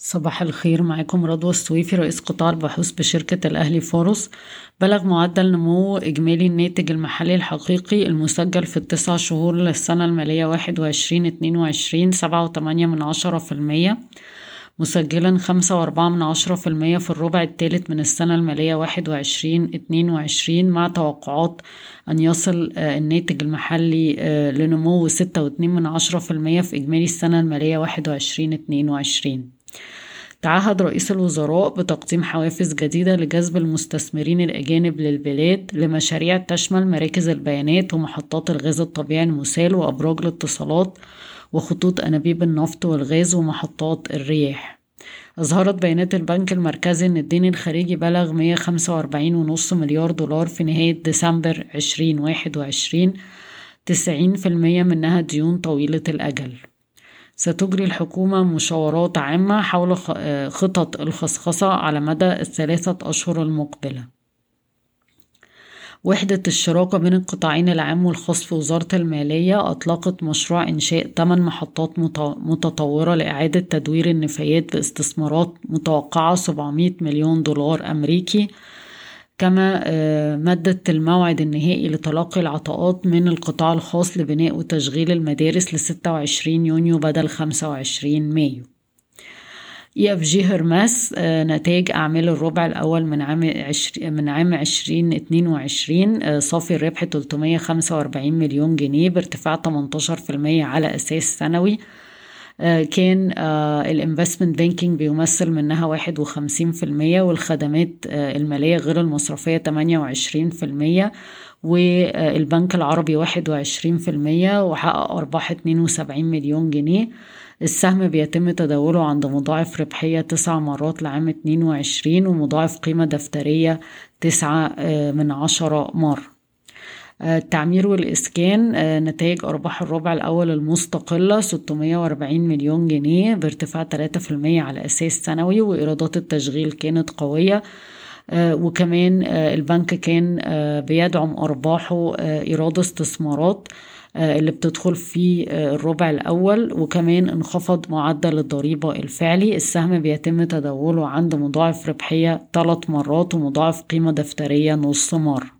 صباح الخير معاكم رضوى السويفي رئيس قطاع البحوث بشركة الأهلي فاروس. بلغ معدل نمو إجمالي الناتج المحلي الحقيقي المسجل في التسع شهور للسنة المالية واحد وعشرين اتنين وعشرين سبعة وتمانية من عشرة في المية. مسجلا خمسة وأربعة من عشرة في المية في الربع الثالث من السنة المالية واحد وعشرين اتنين وعشرين مع توقعات أن يصل الناتج المحلي لنمو ستة واتنين من عشرة في المية في إجمالي السنة المالية واحد وعشرين اتنين وعشرين. تعهد رئيس الوزراء بتقديم حوافز جديدة لجذب المستثمرين الأجانب للبلاد لمشاريع تشمل مراكز البيانات ومحطات الغاز الطبيعي المسال وأبراج الاتصالات وخطوط أنابيب النفط والغاز ومحطات الرياح. أظهرت بيانات البنك المركزي أن الدين الخارجي بلغ 145.5 مليار دولار في نهاية ديسمبر 2021 90% منها ديون طويلة الأجل. ستجري الحكومة مشاورات عامة حول خطط الخصخصة على مدى الثلاثة أشهر المقبلة. وحدة الشراكة بين القطاعين العام والخاص في وزارة المالية أطلقت مشروع إنشاء 8 محطات متطورة لإعادة تدوير النفايات باستثمارات متوقعة 700 مليون دولار أمريكي كما مدت الموعد النهائي لتلقي العطاءات من القطاع الخاص لبناء وتشغيل المدارس ل 26 يونيو بدل 25 مايو. EFG Hermes نتائج أعمال الربع الأول من عام من عام 2022 صافي الربح 345 مليون جنيه بارتفاع 18% على أساس سنوي. كان ال investment banking بيمثل منها واحد وخمسين في المية والخدمات المالية غير المصرفية تمانية وعشرين في المية والبنك العربي واحد وعشرين في المية وحقق أرباح اتنين وسبعين مليون جنيه السهم بيتم تداوله عند مضاعف ربحية تسع مرات لعام اتنين وعشرين ومضاعف قيمة دفترية تسعة من عشرة مرة التعمير والإسكان نتائج أرباح الربع الأول المستقلة 640 مليون جنيه بارتفاع 3% على أساس سنوي وإيرادات التشغيل كانت قوية. وكمان البنك كان بيدعم أرباحه إيراد استثمارات اللي بتدخل في الربع الأول. وكمان انخفض معدل الضريبة الفعلي السهم بيتم تداوله عند مضاعف ربحية ثلاث مرات ومضاعف قيمة دفترية نص مرة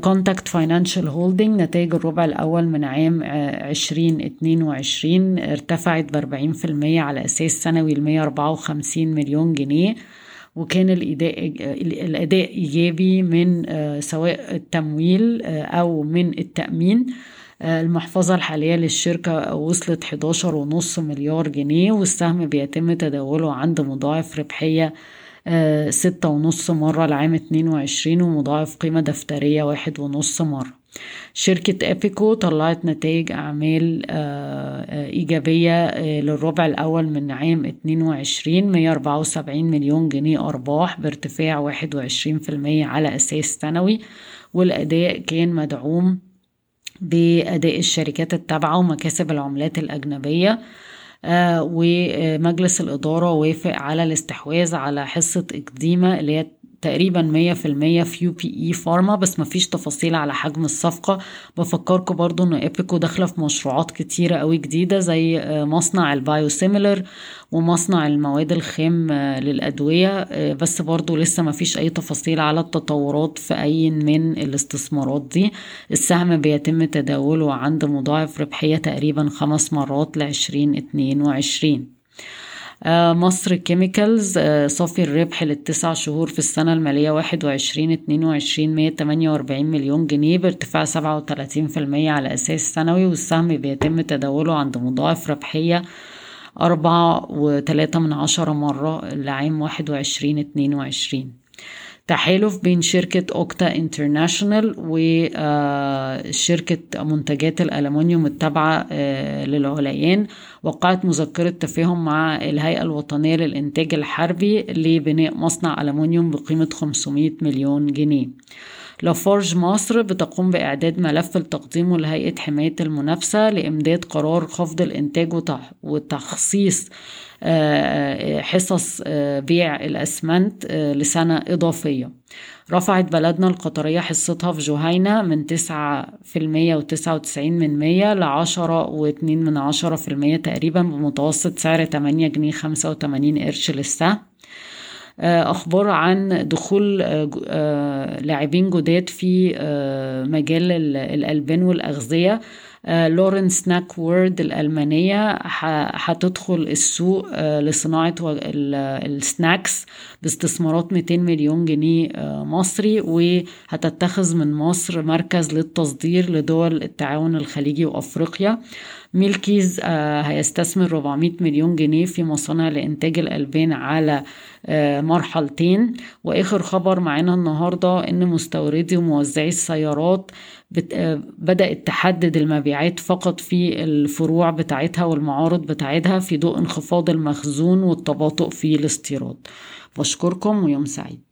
Contact Financial Holding نتائج الربع الأول من عام عشرين اتنين وعشرين ارتفعت في المية على أساس سنوي أربعة وخمسين مليون جنيه وكان الأداء, الأداء إيجابي من سواء التمويل أو من التأمين. المحفظة الحالية للشركة وصلت 11.5 مليار جنيه والسهم بيتم تداوله عند مضاعف ربحية ستة ونص مرة لعام اتنين وعشرين ومضاعف قيمة دفترية واحد ونص مرة. شركة أبيكو طلعت نتائج أعمال إيجابية للربع الأول من عام اتنين وعشرين مية أربعة وسبعين مليون جنيه أرباح بارتفاع واحد وعشرين في المية على أساس سنوي والأداء كان مدعوم بأداء الشركات التابعة ومكاسب العملات الأجنبية. آه ومجلس الإدارة وافق على الاستحواذ على حصة أكديما اللي هي تقريبا مية في المية في يو بي إي فارما بس مفيش تفاصيل على حجم الصفقة. بفكركم برضو إن إيبيكو داخلة في مشروعات كتيرة قوي جديدة زي مصنع ال biosimilar ومصنع المواد الخام للأدوية بس برضو لسه مفيش أي تفاصيل على التطورات في أي من الاستثمارات دي. السهم بيتم تداوله عند مضاعف ربحية تقريبا خمس مرات لعشرين اتنين وعشرين. مصر كيميكالز صافي الربح للتسع شهور في السنة المالية واحد وعشرين اتنين وعشرين مية تمانية وأربعين مليون جنيه بارتفاع سبعة وتلاتين في المية على أساس سنوي والسهم بيتم تداوله عند مضاعف ربحية أربعة وتلاتة من عشرة مرة لعام واحد وعشرين اتنين وعشرين. تحالف بين شركة Octa International وشركة منتجات الألمنيوم التابعة للعليان وقعت مذكرة تفاهم مع الهيئة الوطنية للإنتاج الحربي لبناء مصنع ألمنيوم بقيمة 500 مليون جنيه. لافارج مصر بتقوم بإعداد ملف لتقديمه لهيئة حماية المنافسة لامتداد قرار خفض الإنتاج وتخصيص حصص بيع الأسمنت لسنة إضافية. رفعت بلدنا القطرية حصتها في جهينة من تسعة في المية وتسعة وتسعين من مية لعشرة واتنين من عشرة في المية تقريبا بمتوسط سعر تمانية جنيه خمسة وتمانين قرش للسهم. أخبار عن دخول لاعبين جداد في مجال الألبان والأغذية. Lorenz Snack World الألمانية هتدخل السوق لصناعة ال snacks باستثمارات 200 مليون جنيه مصري وهتتخذ من مصر مركز للتصدير لدول التعاون الخليجي وأفريقيا. ميلكيز هيستثمر 400 مليون جنيه في مصانع لإنتاج الألبان على مرحلتين. وآخر خبر معانا النهاردة إن مستوردي وموزعي السيارات بدأت تحدد المبيعات فقط في الفروع بتاعتها والمعارض بتاعتها في ضوء انخفاض المخزون والتباطؤ في الاستيراد. بشكركم ويوم سعيد.